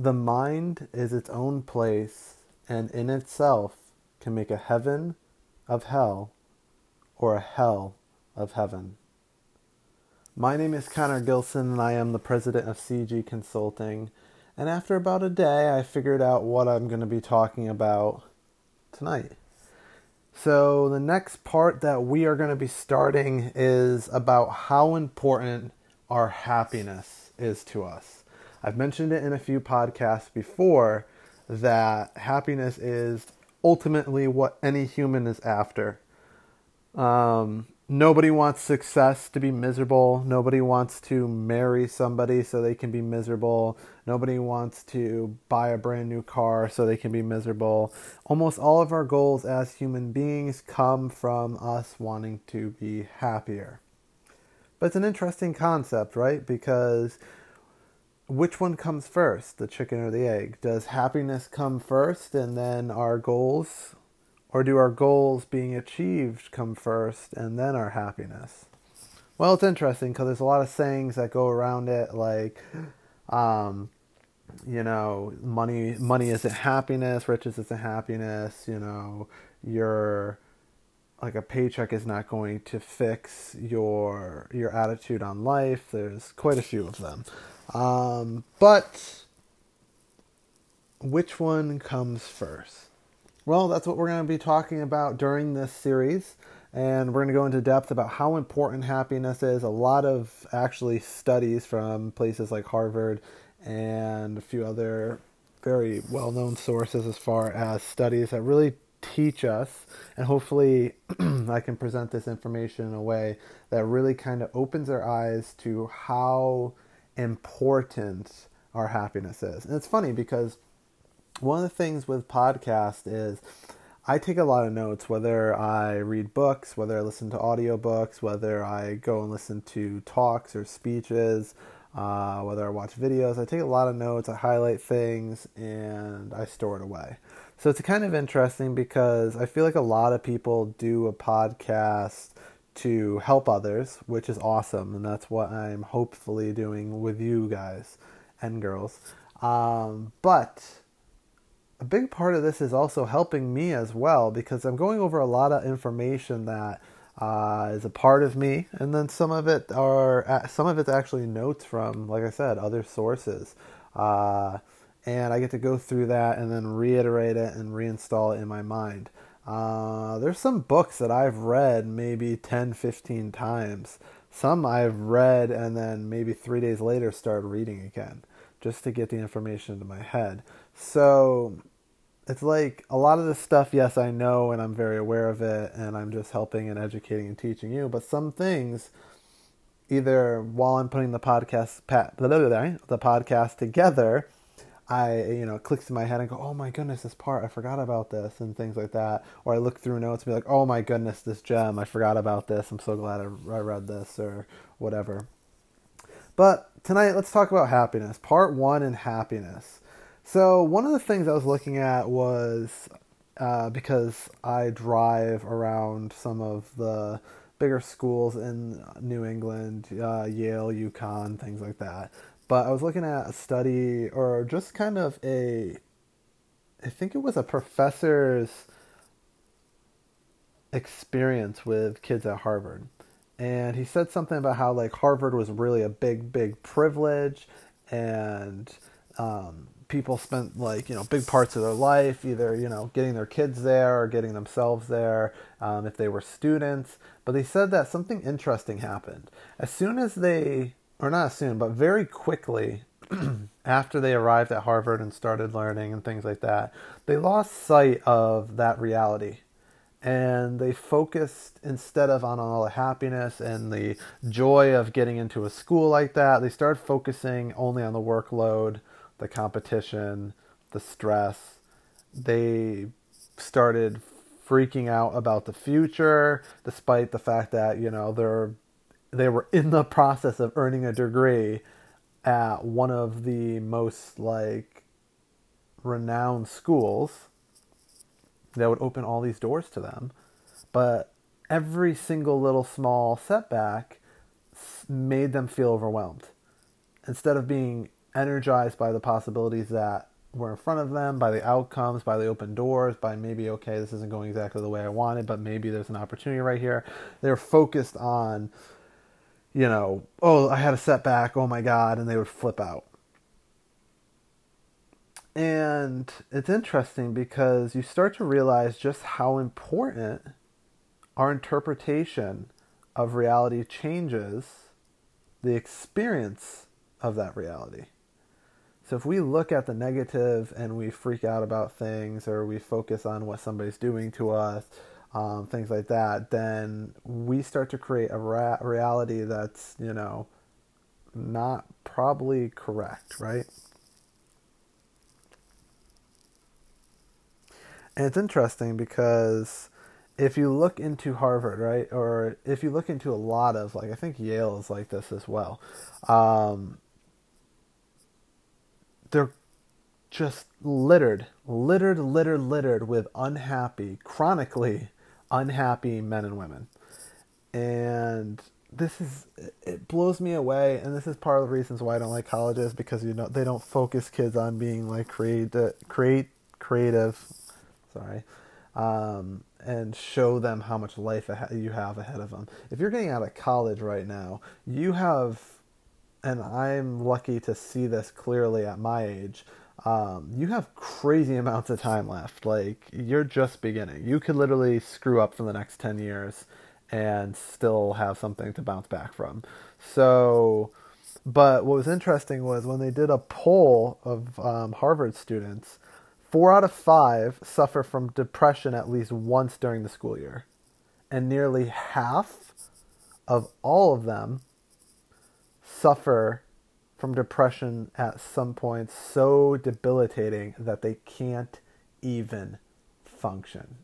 The mind is its own place and in itself can make a heaven of hell or a hell of heaven. My name is Connor Gilson and I am the president of CG Consulting. And after about a day, I figured out what I'm going to be talking about tonight. So, the next part that we are going to be starting is about how important our happiness is to us. I've mentioned it in a few podcasts before that happiness is ultimately what any human is after. Um, nobody wants success to be miserable. Nobody wants to marry somebody so they can be miserable. Nobody wants to buy a brand new car so they can be miserable. Almost all of our goals as human beings come from us wanting to be happier. But it's an interesting concept, right? Because which one comes first, the chicken or the egg? Does happiness come first and then our goals? Or do our goals being achieved come first and then our happiness? Well, it's interesting because there's a lot of sayings that go around it, like, um, you know, money money isn't happiness, riches isn't happiness. You know, your like a paycheck is not going to fix your your attitude on life. There's quite a few of them. Um, but which one comes first? Well, that's what we're going to be talking about during this series. And we're going to go into depth about how important happiness is. A lot of actually studies from places like Harvard and a few other very well known sources as far as studies that really teach us. And hopefully, I can present this information in a way that really kind of opens our eyes to how important our happiness is. And it's funny because one of the things with podcast is I take a lot of notes, whether I read books, whether I listen to audiobooks, whether I go and listen to talks or speeches, uh, whether I watch videos. I take a lot of notes, I highlight things, and I store it away. So it's kind of interesting because I feel like a lot of people do a podcast to help others, which is awesome, and that's what I'm hopefully doing with you guys and girls. Um, but a big part of this is also helping me as well because I'm going over a lot of information that uh, is a part of me, and then some of it are some of it's actually notes from, like I said, other sources. Uh, and I get to go through that and then reiterate it and reinstall it in my mind. Uh, there's some books that I've read maybe 10, 15 times. Some I've read and then maybe three days later started reading again just to get the information into my head. So it's like a lot of this stuff, yes, I know and I'm very aware of it and I'm just helping and educating and teaching you. But some things, either while I'm putting the podcast, the podcast together, I, you know, it clicks in my head and go, oh my goodness, this part, I forgot about this, and things like that. Or I look through notes and be like, oh my goodness, this gem, I forgot about this. I'm so glad I, read this, or whatever. But tonight, let's talk about happiness. Part one in happiness. So, one of the things I was looking at was uh, because I drive around some of the bigger schools in New England, uh, Yale, UConn, things like that. But I was looking at a study or just kind of a, I think it was a professor's experience with kids at Harvard. And he said something about how like Harvard was really a big, big privilege and um, people spent like you know big parts of their life either you know getting their kids there or getting themselves there um, if they were students but they said that something interesting happened as soon as they or not soon, but very quickly after they arrived at Harvard and started learning and things like that, they lost sight of that reality. And they focused instead of on all the happiness and the joy of getting into a school like that, they started focusing only on the workload, the competition, the stress. They started freaking out about the future, despite the fact that, you know, they're they were in the process of earning a degree at one of the most like renowned schools. That would open all these doors to them. But every single little small setback made them feel overwhelmed. Instead of being energized by the possibilities that were in front of them, by the outcomes, by the open doors, by maybe, okay, this isn't going exactly the way I wanted, but maybe there's an opportunity right here. They're focused on, you know, oh, I had a setback, oh my God, and they would flip out. And it's interesting because you start to realize just how important our interpretation of reality changes the experience of that reality. So if we look at the negative and we freak out about things or we focus on what somebody's doing to us, um, things like that, then we start to create a ra- reality that's, you know, not probably correct, right? And it's interesting because if you look into Harvard, right, or if you look into a lot of, like, I think Yale is like this as well, um, they're just littered, littered, littered, littered with unhappy, chronically unhappy men and women. And this is it blows me away and this is part of the reasons why I don't like colleges because you know they don't focus kids on being like create create creative sorry, um, and show them how much life you have ahead of them. If you're getting out of college right now, you have, and I'm lucky to see this clearly at my age. Um, you have crazy amounts of time left. Like you're just beginning. You could literally screw up for the next ten years and still have something to bounce back from. So, but what was interesting was when they did a poll of um, Harvard students, Four out of five suffer from depression at least once during the school year, and nearly half of all of them suffer from depression at some point so debilitating that they can't even function.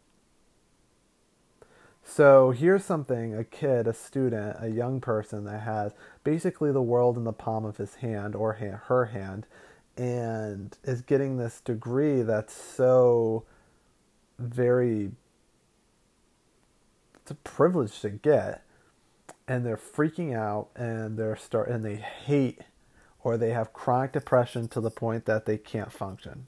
So here's something a kid, a student, a young person that has basically the world in the palm of his hand or her hand and is getting this degree that's so very it's a privilege to get and they're freaking out and they're start and they hate or they have chronic depression to the point that they can't function.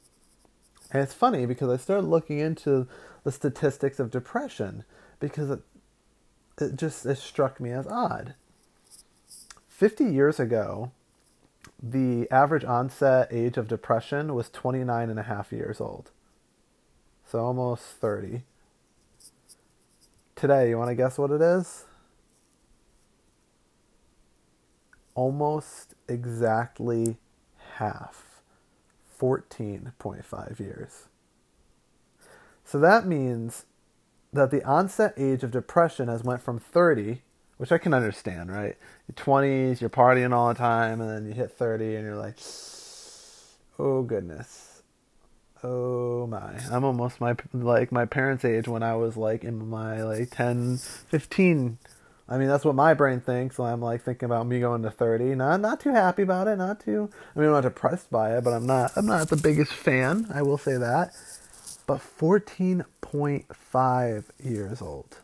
And it's funny because I started looking into the statistics of depression because it, it just it struck me as odd. 50 years ago, the average onset age of depression was 29 and a half years old. So almost 30. Today, you want to guess what it is? Almost exactly half. 14.5 years. So that means that the onset age of depression has went from 30 which I can understand, right? Your 20s, you're partying all the time, and then you hit 30 and you're like, oh goodness. Oh my. I'm almost my like my parents' age when I was like in my like 10, 15. I mean, that's what my brain thinks. I'm like thinking about me going to 30. Not not too happy about it, not too I mean, I'm not depressed by it, but I'm not I'm not the biggest fan, I will say that. But 14.5 years old.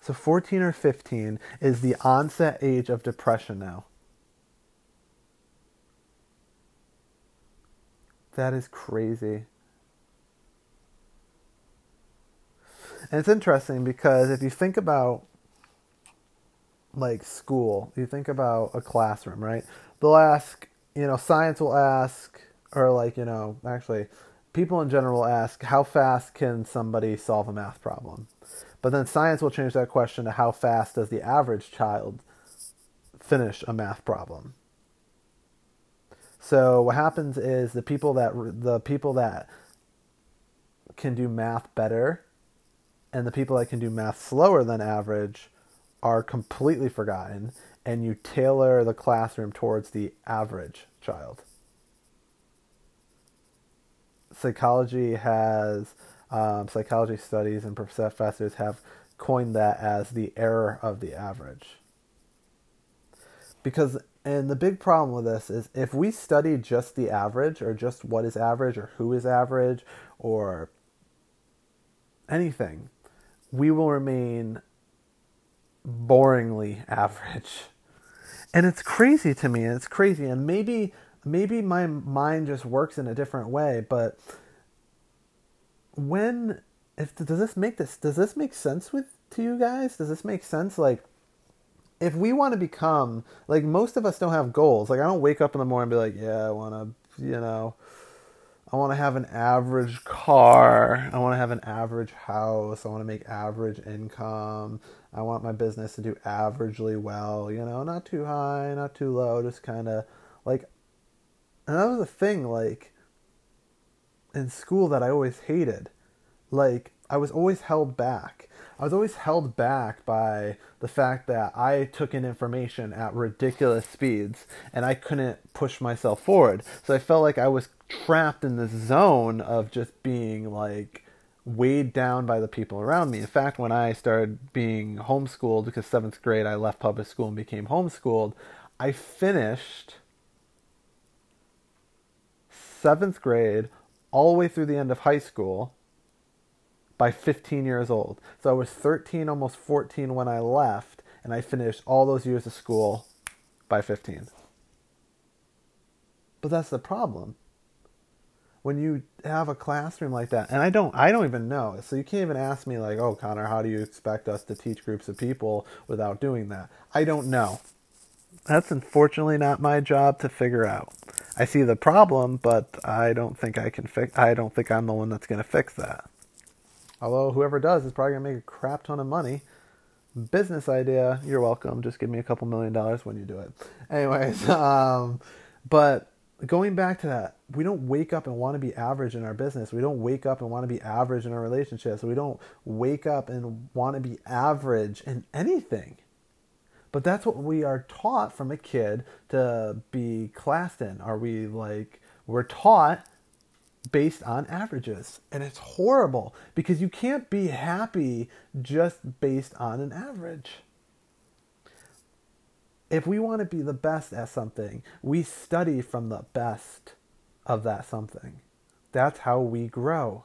So 14 or 15 is the onset age of depression now. That is crazy. And it's interesting because if you think about like school, you think about a classroom, right? They'll ask, you know, science will ask, or like, you know, actually, people in general ask, how fast can somebody solve a math problem? But then science will change that question to how fast does the average child finish a math problem. So what happens is the people that the people that can do math better and the people that can do math slower than average are completely forgotten and you tailor the classroom towards the average child. Psychology has um, psychology studies and professors have coined that as the error of the average. Because, and the big problem with this is if we study just the average or just what is average or who is average or anything, we will remain boringly average. and it's crazy to me. It's crazy, and maybe maybe my mind just works in a different way. But when if does this make this does this make sense with to you guys? Does this make sense? Like if we want to become like most of us don't have goals. Like I don't wake up in the morning and be like, yeah, I want to, you know, I want to have an average car. I want to have an average house. I want to make average income. I want my business to do averagely well, you know, not too high, not too low, just kind of like and that was a thing like in school that I always hated. Like I was always held back. I was always held back by the fact that I took in information at ridiculous speeds and I couldn't push myself forward. So I felt like I was trapped in this zone of just being like weighed down by the people around me. In fact, when I started being homeschooled, because seventh grade I left public school and became homeschooled, I finished seventh grade all the way through the end of high school by 15 years old. So I was 13, almost 14 when I left, and I finished all those years of school by 15. But that's the problem. When you have a classroom like that, and I don't, I don't even know. So you can't even ask me like, "Oh, Connor, how do you expect us to teach groups of people without doing that?" I don't know. That's unfortunately not my job to figure out. I see the problem, but I don't think I can fix. I don't think I'm the one that's going to fix that. Although whoever does is probably gonna make a crap ton of money. Business idea, you're welcome. Just give me a couple million dollars when you do it. Anyways, um, but going back to that, we don't wake up and want to be average in our business. We don't wake up and want to be average in our relationships. We don't wake up and want to be average in anything. But that's what we are taught from a kid to be classed in. Are we like, we're taught based on averages. And it's horrible because you can't be happy just based on an average. If we want to be the best at something, we study from the best of that something. That's how we grow.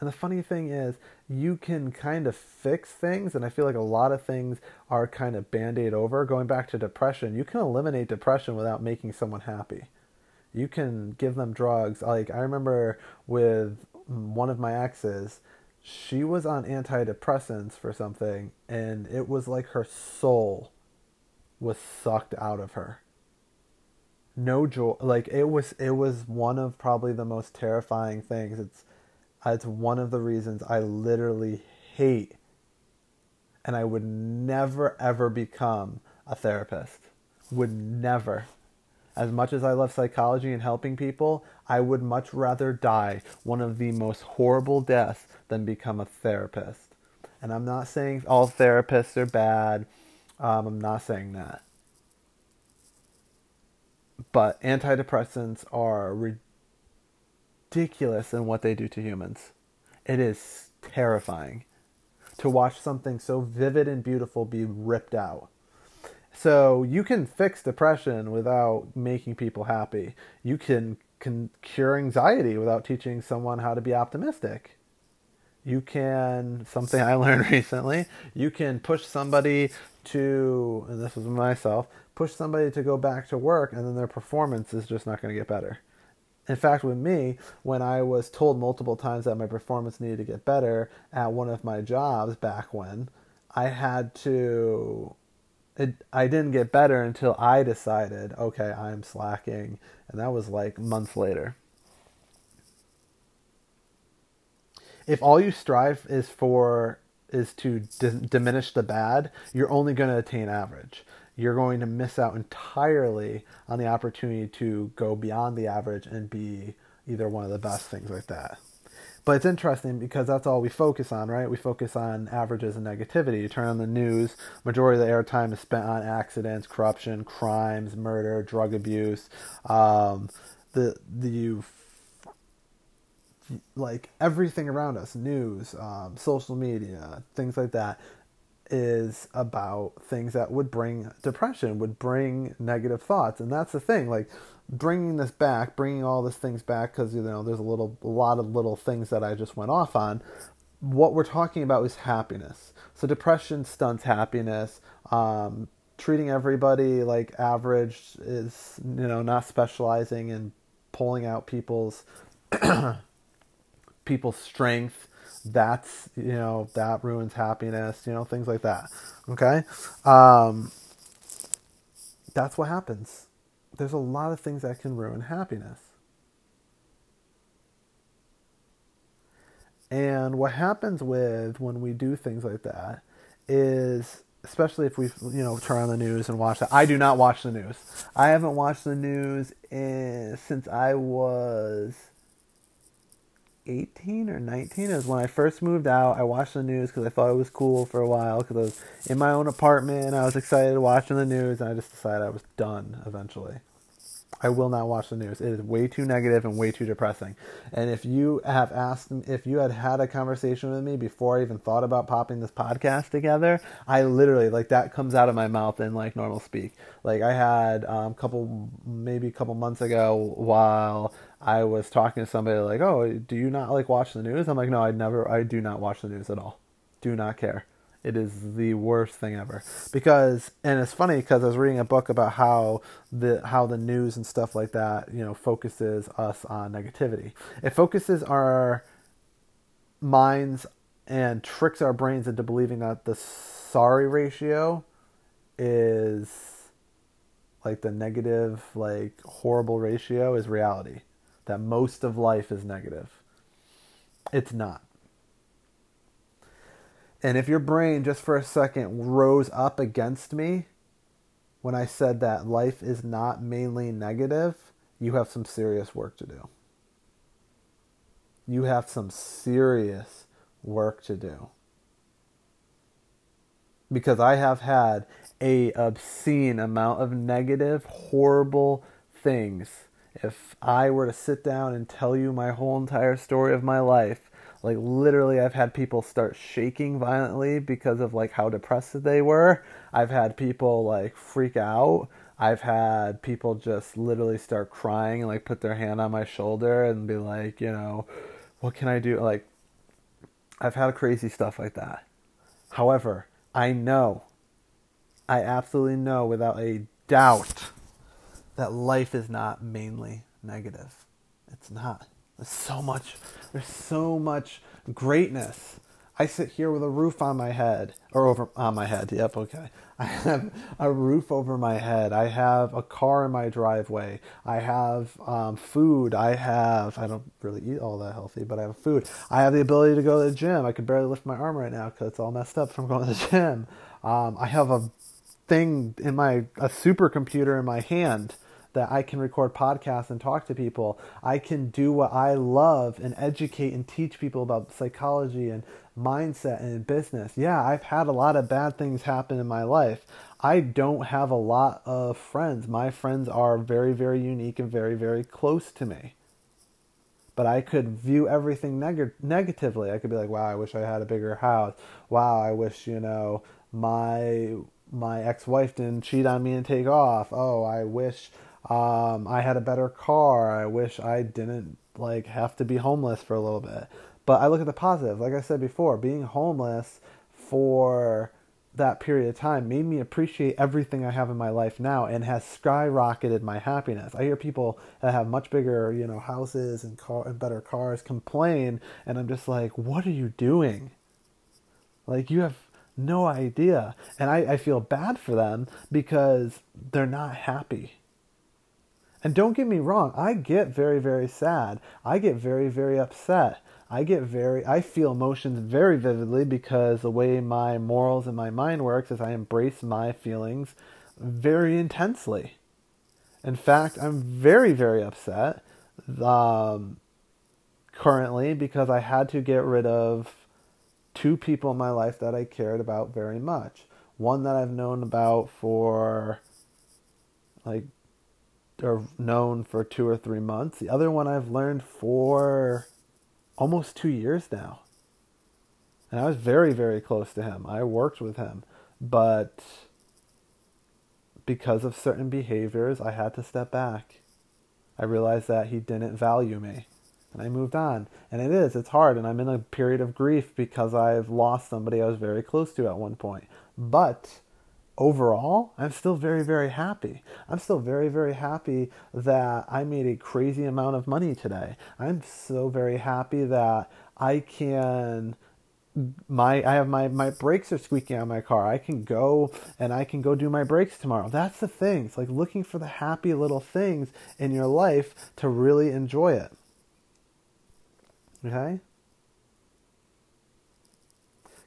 And the funny thing is, you can kind of fix things, and I feel like a lot of things are kind of band aid over. Going back to depression, you can eliminate depression without making someone happy. You can give them drugs. Like, I remember with one of my exes, she was on antidepressants for something, and it was like her soul was sucked out of her no joy like it was it was one of probably the most terrifying things it's it's one of the reasons I literally hate and I would never ever become a therapist. Would never. As much as I love psychology and helping people, I would much rather die one of the most horrible deaths than become a therapist. And I'm not saying all therapists are bad. Um, I'm not saying that. But antidepressants are ridiculous in what they do to humans. It is terrifying to watch something so vivid and beautiful be ripped out. So you can fix depression without making people happy. You can, can cure anxiety without teaching someone how to be optimistic. You can, something I learned recently, you can push somebody to, and this was myself, push somebody to go back to work and then their performance is just not going to get better. In fact, with me, when I was told multiple times that my performance needed to get better at one of my jobs back when, I had to. It, I didn't get better until I decided, okay, I'm slacking. And that was like months later. If all you strive is for is to diminish the bad, you're only going to attain average you're going to miss out entirely on the opportunity to go beyond the average and be either one of the best things like that. But it's interesting because that's all we focus on, right? We focus on averages and negativity. You turn on the news, majority of the airtime is spent on accidents, corruption, crimes, murder, drug abuse, um, the the like everything around us, news, um, social media, things like that is about things that would bring depression, would bring negative thoughts, and that's the thing. Like bringing this back, bringing all these things back, because you know there's a little, a lot of little things that I just went off on. what we're talking about is happiness. So depression stunts happiness. Um, treating everybody like average is you know not specializing in pulling out people's people's strength that's you know that ruins happiness you know things like that okay um, that's what happens there's a lot of things that can ruin happiness and what happens with when we do things like that is especially if we you know turn on the news and watch that. I do not watch the news. I haven't watched the news in, since I was 18 or 19 is when I first moved out. I watched the news because I thought it was cool for a while because I was in my own apartment. I was excited watching the news, and I just decided I was done eventually. I will not watch the news. It is way too negative and way too depressing. And if you have asked, if you had had a conversation with me before I even thought about popping this podcast together, I literally like that comes out of my mouth in like normal speak. Like I had a um, couple, maybe a couple months ago, while I was talking to somebody like, "Oh, do you not like watch the news?" I'm like, "No, I never. I do not watch the news at all. Do not care." It is the worst thing ever because, and it's funny because I was reading a book about how the how the news and stuff like that, you know, focuses us on negativity. It focuses our minds and tricks our brains into believing that the sorry ratio is like the negative, like horrible ratio is reality. That most of life is negative. It's not. And if your brain just for a second rose up against me when I said that life is not mainly negative, you have some serious work to do. You have some serious work to do. Because I have had a obscene amount of negative, horrible things. If I were to sit down and tell you my whole entire story of my life, like literally I've had people start shaking violently because of like how depressed they were. I've had people like freak out. I've had people just literally start crying and like put their hand on my shoulder and be like, you know, what can I do? Like I've had crazy stuff like that. However, I know I absolutely know without a doubt that life is not mainly negative. It's not. There's so much. There's so much greatness. I sit here with a roof on my head, or over on my head. Yep, okay. I have a roof over my head. I have a car in my driveway. I have um, food. I have. I don't really eat all that healthy, but I have food. I have the ability to go to the gym. I can barely lift my arm right now because it's all messed up from going to the gym. Um, I have a thing in my a supercomputer in my hand that I can record podcasts and talk to people. I can do what I love and educate and teach people about psychology and mindset and business. Yeah, I've had a lot of bad things happen in my life. I don't have a lot of friends. My friends are very, very unique and very, very close to me. But I could view everything neg- negatively. I could be like, "Wow, I wish I had a bigger house. Wow, I wish you know my my ex-wife didn't cheat on me and take off. Oh, I wish um, I had a better car. I wish I didn't like have to be homeless for a little bit. But I look at the positive. Like I said before, being homeless for that period of time made me appreciate everything I have in my life now and has skyrocketed my happiness. I hear people that have much bigger, you know, houses and car and better cars complain and I'm just like, what are you doing? Like you have no idea. And I, I feel bad for them because they're not happy. And don't get me wrong, I get very, very sad. I get very, very upset. I get very, I feel emotions very vividly because the way my morals and my mind works is I embrace my feelings very intensely. In fact, I'm very, very upset um, currently because I had to get rid of two people in my life that I cared about very much. One that I've known about for like or known for two or three months. The other one I've learned for almost two years now. And I was very, very close to him. I worked with him. But because of certain behaviors, I had to step back. I realized that he didn't value me. and I moved on. And it is, it's hard, and I'm in a period of grief because I've lost somebody I was very close to at one point. But overall, I'm still very, very happy. I'm still very, very happy that I made a crazy amount of money today. I'm so very happy that I can my I have my my brakes are squeaking on my car. I can go and I can go do my brakes tomorrow. That's the thing. It's like looking for the happy little things in your life to really enjoy it. Okay?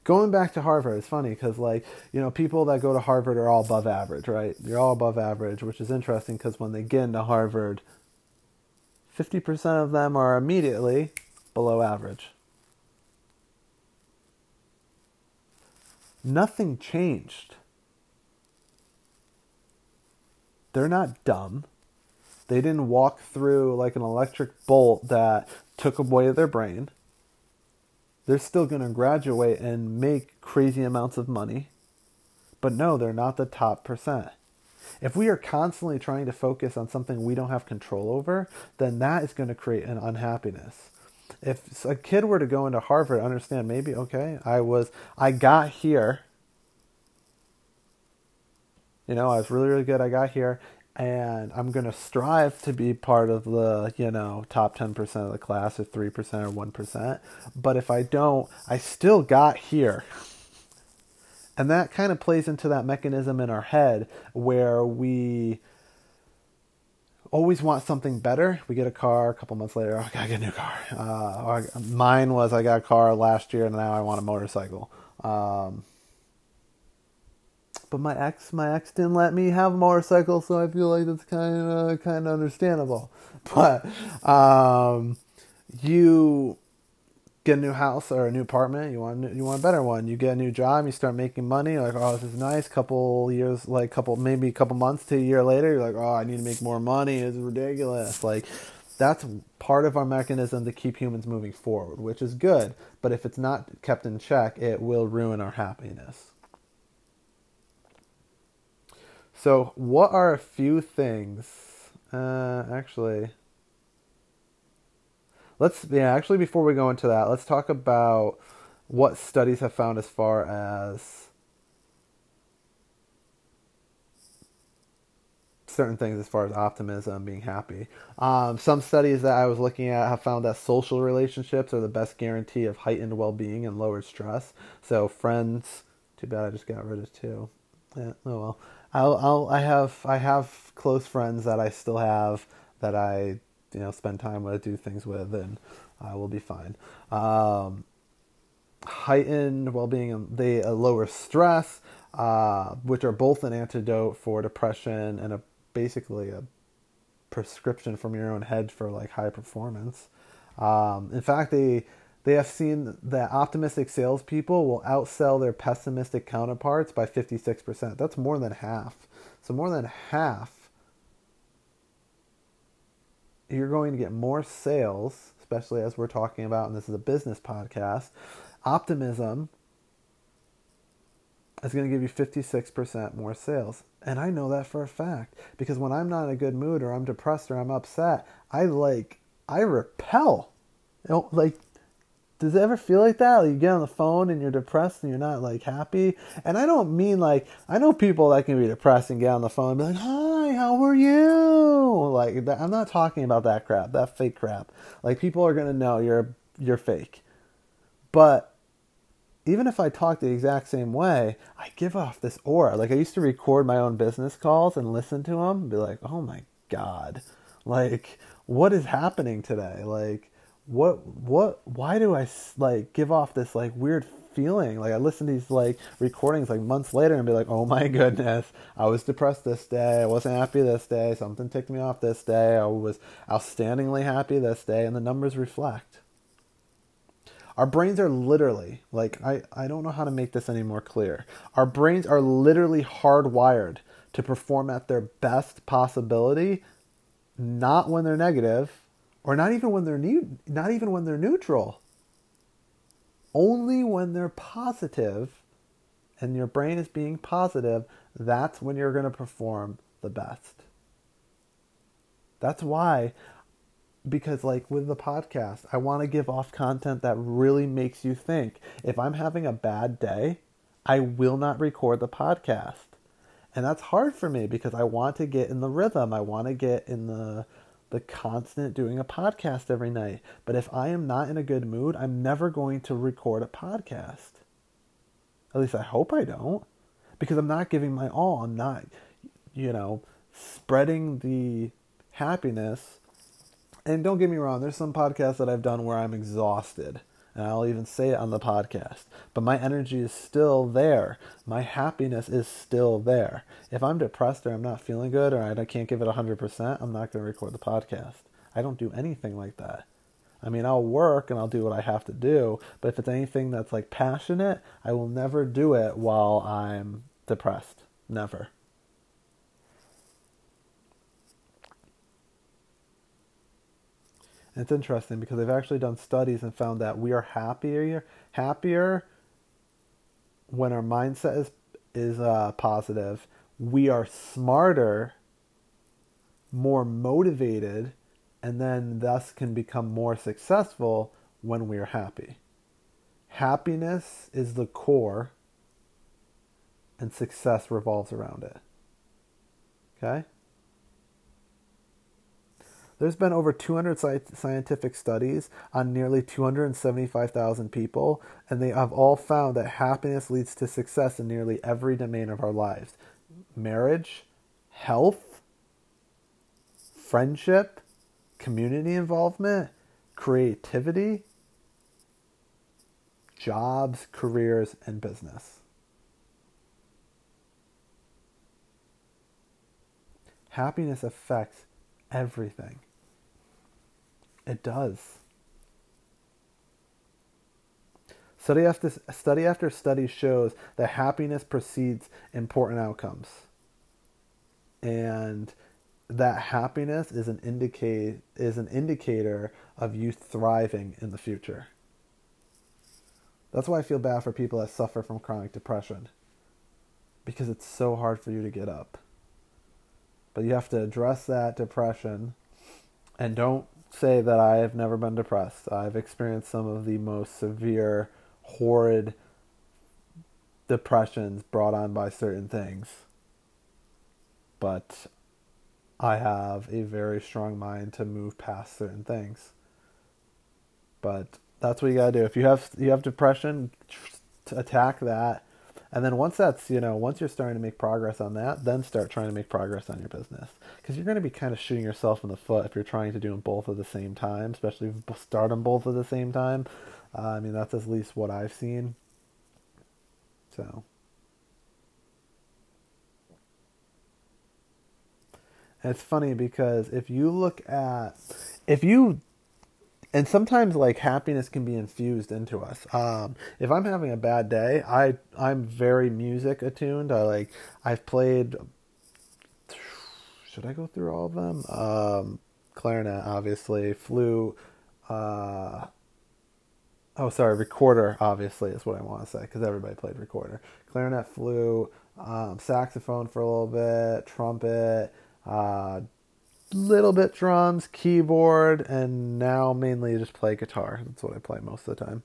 Going back to Harvard, it's funny because, like, you know, people that go to Harvard are all above average, right? You're all above average, which is interesting because when they get into Harvard, 50% of them are immediately below average. Nothing changed. They're not dumb. They didn't walk through like an electric bolt that took away their brain. They're still going to graduate and make crazy amounts of money. But no, they're not the top percent. If we are constantly trying to focus on something we don't have control over, then that is going to create an unhappiness. If a kid were to go into Harvard, understand maybe okay, I was I got here. You know, I was really really good. I got here and I'm going to strive to be part of the, you know, top 10% of the class or 3% or 1%. But if I don't, I still got here. And that kind of plays into that mechanism in our head where we always want something better. We get a car a couple months later, oh, I gotta get a new car. Uh, mine was I got a car last year and now I want a motorcycle. Um, but my ex, my ex didn't let me have a motorcycle, so I feel like that's kind of kind of understandable. But um, you get a new house or a new apartment, you want you want a better one. You get a new job, you start making money. Like, oh, this is nice. Couple years, like couple maybe a couple months to a year later, you're like, oh, I need to make more money. It's ridiculous. Like, that's part of our mechanism to keep humans moving forward, which is good. But if it's not kept in check, it will ruin our happiness. So, what are a few things? Uh, actually, let's yeah. Actually, before we go into that, let's talk about what studies have found as far as certain things as far as optimism, being happy. Um, some studies that I was looking at have found that social relationships are the best guarantee of heightened well being and lowered stress. So, friends, too bad I just got rid of two. Yeah, oh well. I'll, I'll, I have, I have close friends that I still have that I, you know, spend time with, do things with, and I will be fine. Um, heightened well-being, they uh, lower stress, uh, which are both an antidote for depression and a basically a prescription from your own head for like high performance. Um, in fact, they they have seen that optimistic salespeople will outsell their pessimistic counterparts by 56%. That's more than half. So, more than half, you're going to get more sales, especially as we're talking about, and this is a business podcast. Optimism is going to give you 56% more sales. And I know that for a fact because when I'm not in a good mood or I'm depressed or I'm upset, I like, I repel. You know, like does it ever feel like that? Like you get on the phone and you're depressed and you're not like happy. And I don't mean like I know people that can be depressed and get on the phone and be like, "Hi, how are you?" Like I'm not talking about that crap, that fake crap. Like people are gonna know you're you're fake. But even if I talk the exact same way, I give off this aura. Like I used to record my own business calls and listen to them and be like, "Oh my god, like what is happening today?" Like what what why do I like give off this like weird feeling? Like I listen to these like recordings like months later and be like, "Oh my goodness, I was depressed this day. I wasn't happy this day. Something ticked me off this day. I was outstandingly happy this day." And the numbers reflect. Our brains are literally like I I don't know how to make this any more clear. Our brains are literally hardwired to perform at their best possibility, not when they're negative or not even when they're ne- not even when they're neutral. Only when they're positive and your brain is being positive, that's when you're going to perform the best. That's why because like with the podcast i want to give off content that really makes you think if i'm having a bad day i will not record the podcast and that's hard for me because i want to get in the rhythm i want to get in the the constant doing a podcast every night. But if i am not in a good mood i'm never going to record a podcast. At least i hope i don't. Because i'm not giving my all. I'm not you know spreading the happiness. And don't get me wrong, there's some podcasts that I've done where I'm exhausted. And I'll even say it on the podcast. But my energy is still there. My happiness is still there. If I'm depressed or I'm not feeling good or I can't give it 100%, I'm not going to record the podcast. I don't do anything like that. I mean, I'll work and I'll do what I have to do, but if it's anything that's like passionate, I will never do it while I'm depressed. Never. And it's interesting because they've actually done studies and found that we are happier happier when our mindset is is uh, positive. We are smarter, more motivated, and then thus can become more successful when we are happy. Happiness is the core, and success revolves around it. Okay? There's been over 200 scientific studies on nearly 275,000 people, and they have all found that happiness leads to success in nearly every domain of our lives marriage, health, friendship, community involvement, creativity, jobs, careers, and business. Happiness affects everything. It does. Study after study after study shows that happiness precedes important outcomes. And that happiness is an indicate is an indicator of you thriving in the future. That's why I feel bad for people that suffer from chronic depression. Because it's so hard for you to get up. But you have to address that depression and don't say that I have never been depressed. I've experienced some of the most severe, horrid depressions brought on by certain things. But I have a very strong mind to move past certain things. But that's what you gotta do. If you have you have depression, attack that and then once that's, you know, once you're starting to make progress on that, then start trying to make progress on your business. Because you're going to be kind of shooting yourself in the foot if you're trying to do them both at the same time, especially if you start them both at the same time. Uh, I mean, that's at least what I've seen. So. And it's funny because if you look at, if you and sometimes like happiness can be infused into us. Um, if I'm having a bad day, I I'm very music attuned. I like I've played. Should I go through all of them? Um, clarinet, obviously, flute. Uh, oh, sorry, recorder. Obviously, is what I want to say because everybody played recorder. Clarinet, flute, um, saxophone for a little bit, trumpet. Uh, little bit drums, keyboard, and now mainly just play guitar. That's what I play most of the time.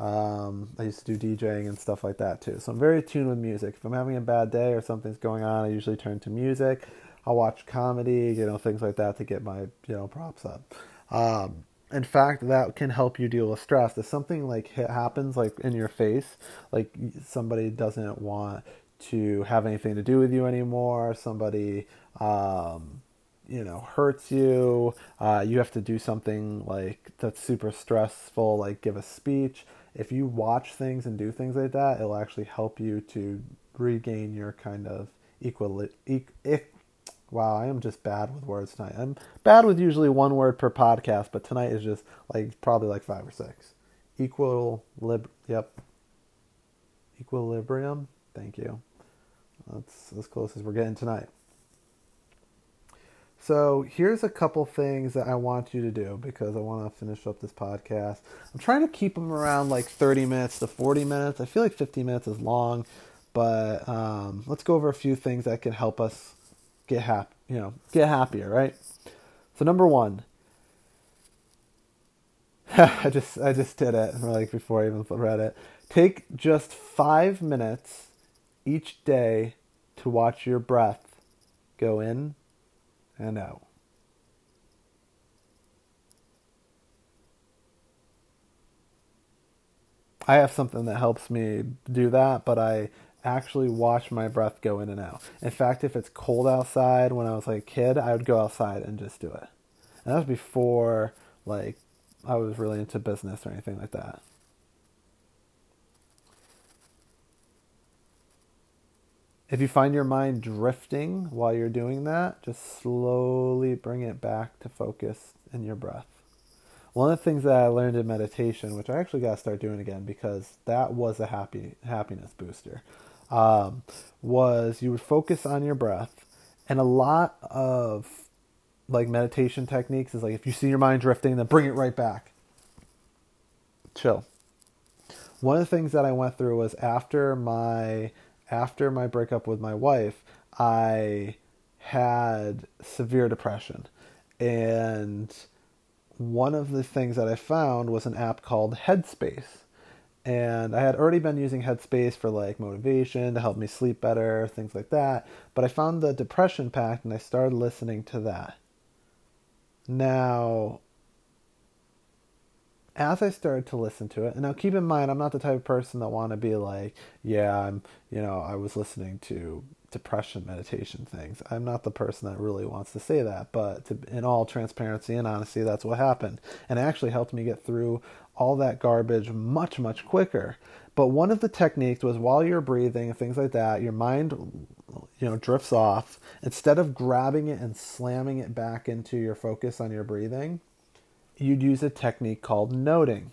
Um, I used to do DJing and stuff like that too. So I'm very tuned with music. If I'm having a bad day or something's going on, I usually turn to music. I'll watch comedy, you know, things like that to get my, you know, props up. Um, in fact, that can help you deal with stress. If something like happens, like in your face, like somebody doesn't want to have anything to do with you anymore, somebody, um, you know hurts you uh, you have to do something like that's super stressful like give a speech. If you watch things and do things like that it'll actually help you to regain your kind of equal e- e- wow i am just bad with words tonight. I'm bad with usually one word per podcast but tonight is just like probably like five or six. Equal lib yep. Equilibrium? Thank you. That's as close as we're getting tonight so here's a couple things that I want you to do because I want to finish up this podcast. I'm trying to keep them around like 30 minutes to 40 minutes. I feel like 50 minutes is long, but um, let's go over a few things that can help us get happy. You know, get happier, right? So number one, I just I just did it like before I even read it. Take just five minutes each day to watch your breath go in and out. I have something that helps me do that, but I actually watch my breath go in and out. In fact, if it's cold outside when I was like a kid, I would go outside and just do it. And that was before like I was really into business or anything like that. If you find your mind drifting while you're doing that, just slowly bring it back to focus in your breath. One of the things that I learned in meditation, which I actually got to start doing again because that was a happy happiness booster, um, was you would focus on your breath, and a lot of like meditation techniques is like if you see your mind drifting, then bring it right back. Chill. One of the things that I went through was after my after my breakup with my wife, I had severe depression. And one of the things that I found was an app called Headspace. And I had already been using Headspace for like motivation to help me sleep better, things like that. But I found the depression pack and I started listening to that. Now, as I started to listen to it, and now keep in mind, I'm not the type of person that want to be like, yeah, I'm, you know, I was listening to depression meditation things. I'm not the person that really wants to say that, but to, in all transparency and honesty, that's what happened. And it actually helped me get through all that garbage much, much quicker. But one of the techniques was while you're breathing and things like that, your mind, you know, drifts off. Instead of grabbing it and slamming it back into your focus on your breathing, you'd use a technique called noting.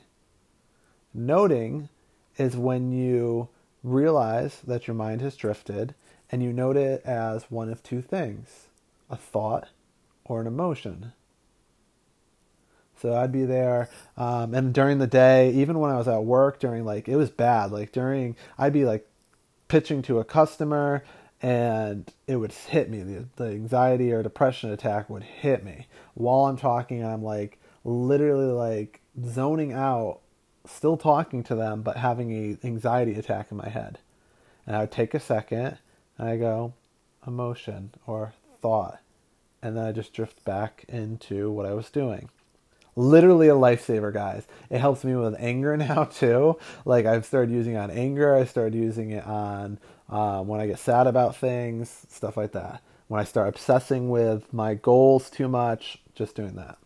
Noting is when you realize that your mind has drifted and you note it as one of two things a thought or an emotion. So I'd be there, um, and during the day, even when I was at work, during like it was bad. Like during, I'd be like pitching to a customer, and it would hit me. The, the anxiety or depression attack would hit me while I'm talking. I'm like literally like zoning out, still talking to them, but having a anxiety attack in my head. And I would take a second, and I go emotion or thought, and then I just drift back into what I was doing literally a lifesaver, guys. It helps me with anger now too. Like I've started using it on anger. I started using it on um, when I get sad about things, stuff like that. When I start obsessing with my goals too much, just doing that.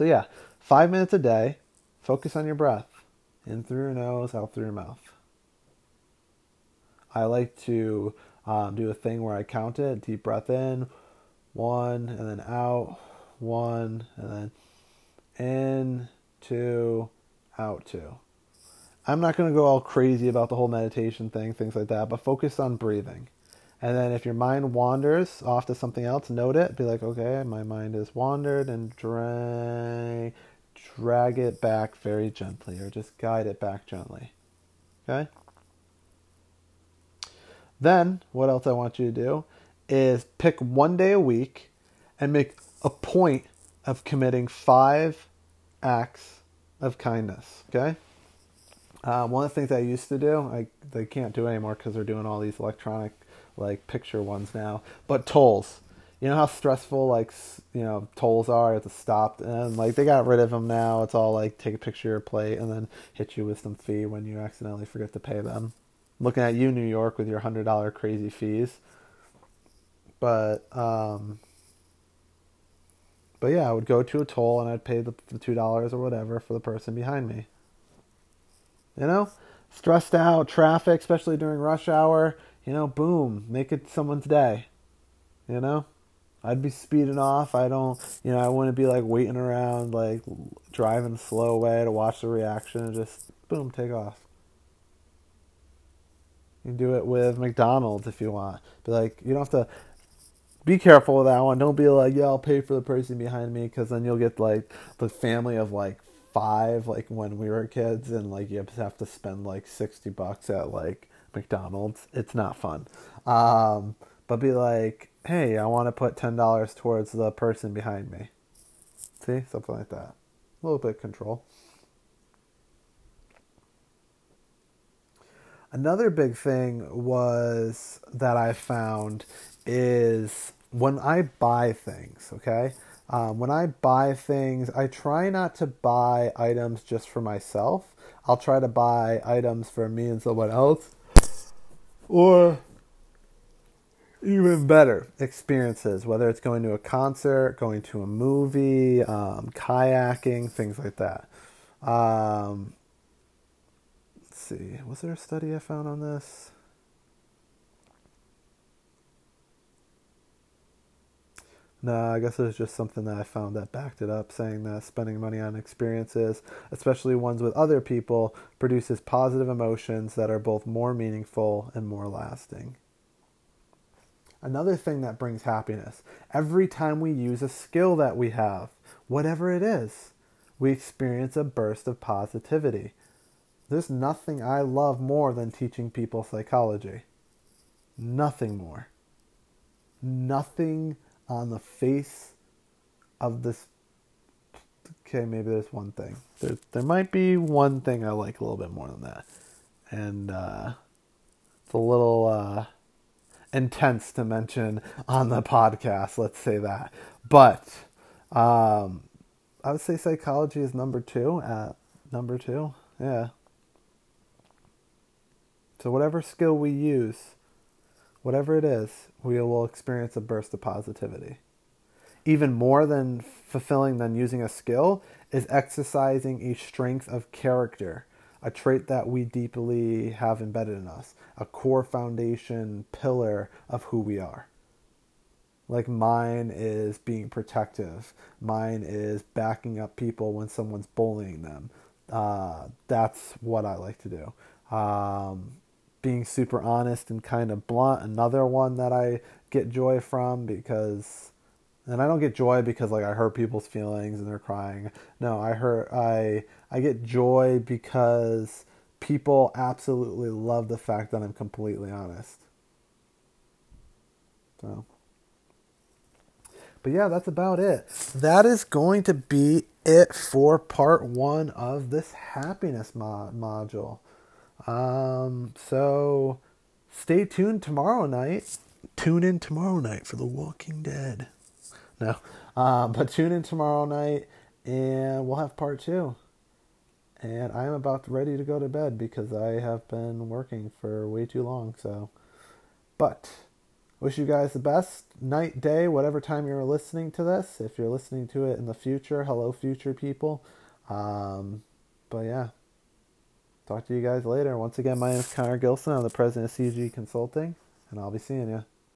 So yeah, five minutes a day. Focus on your breath, in through your nose, out through your mouth. I like to um, do a thing where I count it. Deep breath in, one, and then out, one, and then in, two, out, two. I'm not going to go all crazy about the whole meditation thing, things like that, but focus on breathing. And then if your mind wanders off to something else, note it. Be like, okay, my mind has wandered, and drag, drag it back very gently, or just guide it back gently. Okay? Then, what else I want you to do is pick one day a week and make a point of committing five acts of kindness. Okay. Uh, one of the things I used to do, I they can't do anymore because they're doing all these electronic like picture ones now. But tolls, you know how stressful like you know tolls are at the stop, and like they got rid of them now. It's all like take a picture of your plate and then hit you with some fee when you accidentally forget to pay them. looking at you, New York, with your hundred dollar crazy fees. But um, but yeah, I would go to a toll and I'd pay the, the two dollars or whatever for the person behind me. You know, stressed out, traffic, especially during rush hour. You know, boom, make it someone's day. You know, I'd be speeding off. I don't, you know, I wouldn't be like waiting around, like driving slow way to watch the reaction and just boom, take off. You can do it with McDonald's if you want. Be like, you don't have to be careful with that one. Don't be like, yeah, I'll pay for the person behind me because then you'll get like the family of like five, like when we were kids, and like you have to spend like 60 bucks at like McDonald's. It's not fun. Um, but be like, hey, I want to put ten dollars towards the person behind me. See, something like that. A little bit of control. Another big thing was that I found is when I buy things, okay? Um, when I buy things, I try not to buy items just for myself. I'll try to buy items for me and someone else or even better experiences, whether it's going to a concert, going to a movie, um, kayaking, things like that. Um, let's see, was there a study I found on this? No, I guess it was just something that I found that backed it up, saying that spending money on experiences, especially ones with other people, produces positive emotions that are both more meaningful and more lasting. Another thing that brings happiness every time we use a skill that we have, whatever it is, we experience a burst of positivity. There's nothing I love more than teaching people psychology. Nothing more. Nothing on the face of this. Okay, maybe there's one thing. There, there might be one thing I like a little bit more than that, and uh, it's a little uh, intense to mention on the podcast. Let's say that, but um, I would say psychology is number two. At number two, yeah. So whatever skill we use whatever it is, we will experience a burst of positivity. Even more than fulfilling than using a skill is exercising a strength of character, a trait that we deeply have embedded in us, a core foundation pillar of who we are. Like mine is being protective, mine is backing up people when someone's bullying them. Uh, that's what I like to do. Um, being super honest and kind of blunt. Another one that I get joy from because, and I don't get joy because like I hurt people's feelings and they're crying. No, I hurt. I I get joy because people absolutely love the fact that I'm completely honest. So. But yeah, that's about it. That is going to be it for part one of this happiness mod- module. Um, so stay tuned tomorrow night. Tune in tomorrow night for The Walking Dead. No, uh, but tune in tomorrow night and we'll have part two. And I am about ready to go to bed because I have been working for way too long. So, but wish you guys the best night, day, whatever time you're listening to this. If you're listening to it in the future, hello, future people. Um, but yeah talk to you guys later. Once again, my name is Connor Gilson. I'm the president of CG Consulting, and I'll be seeing you.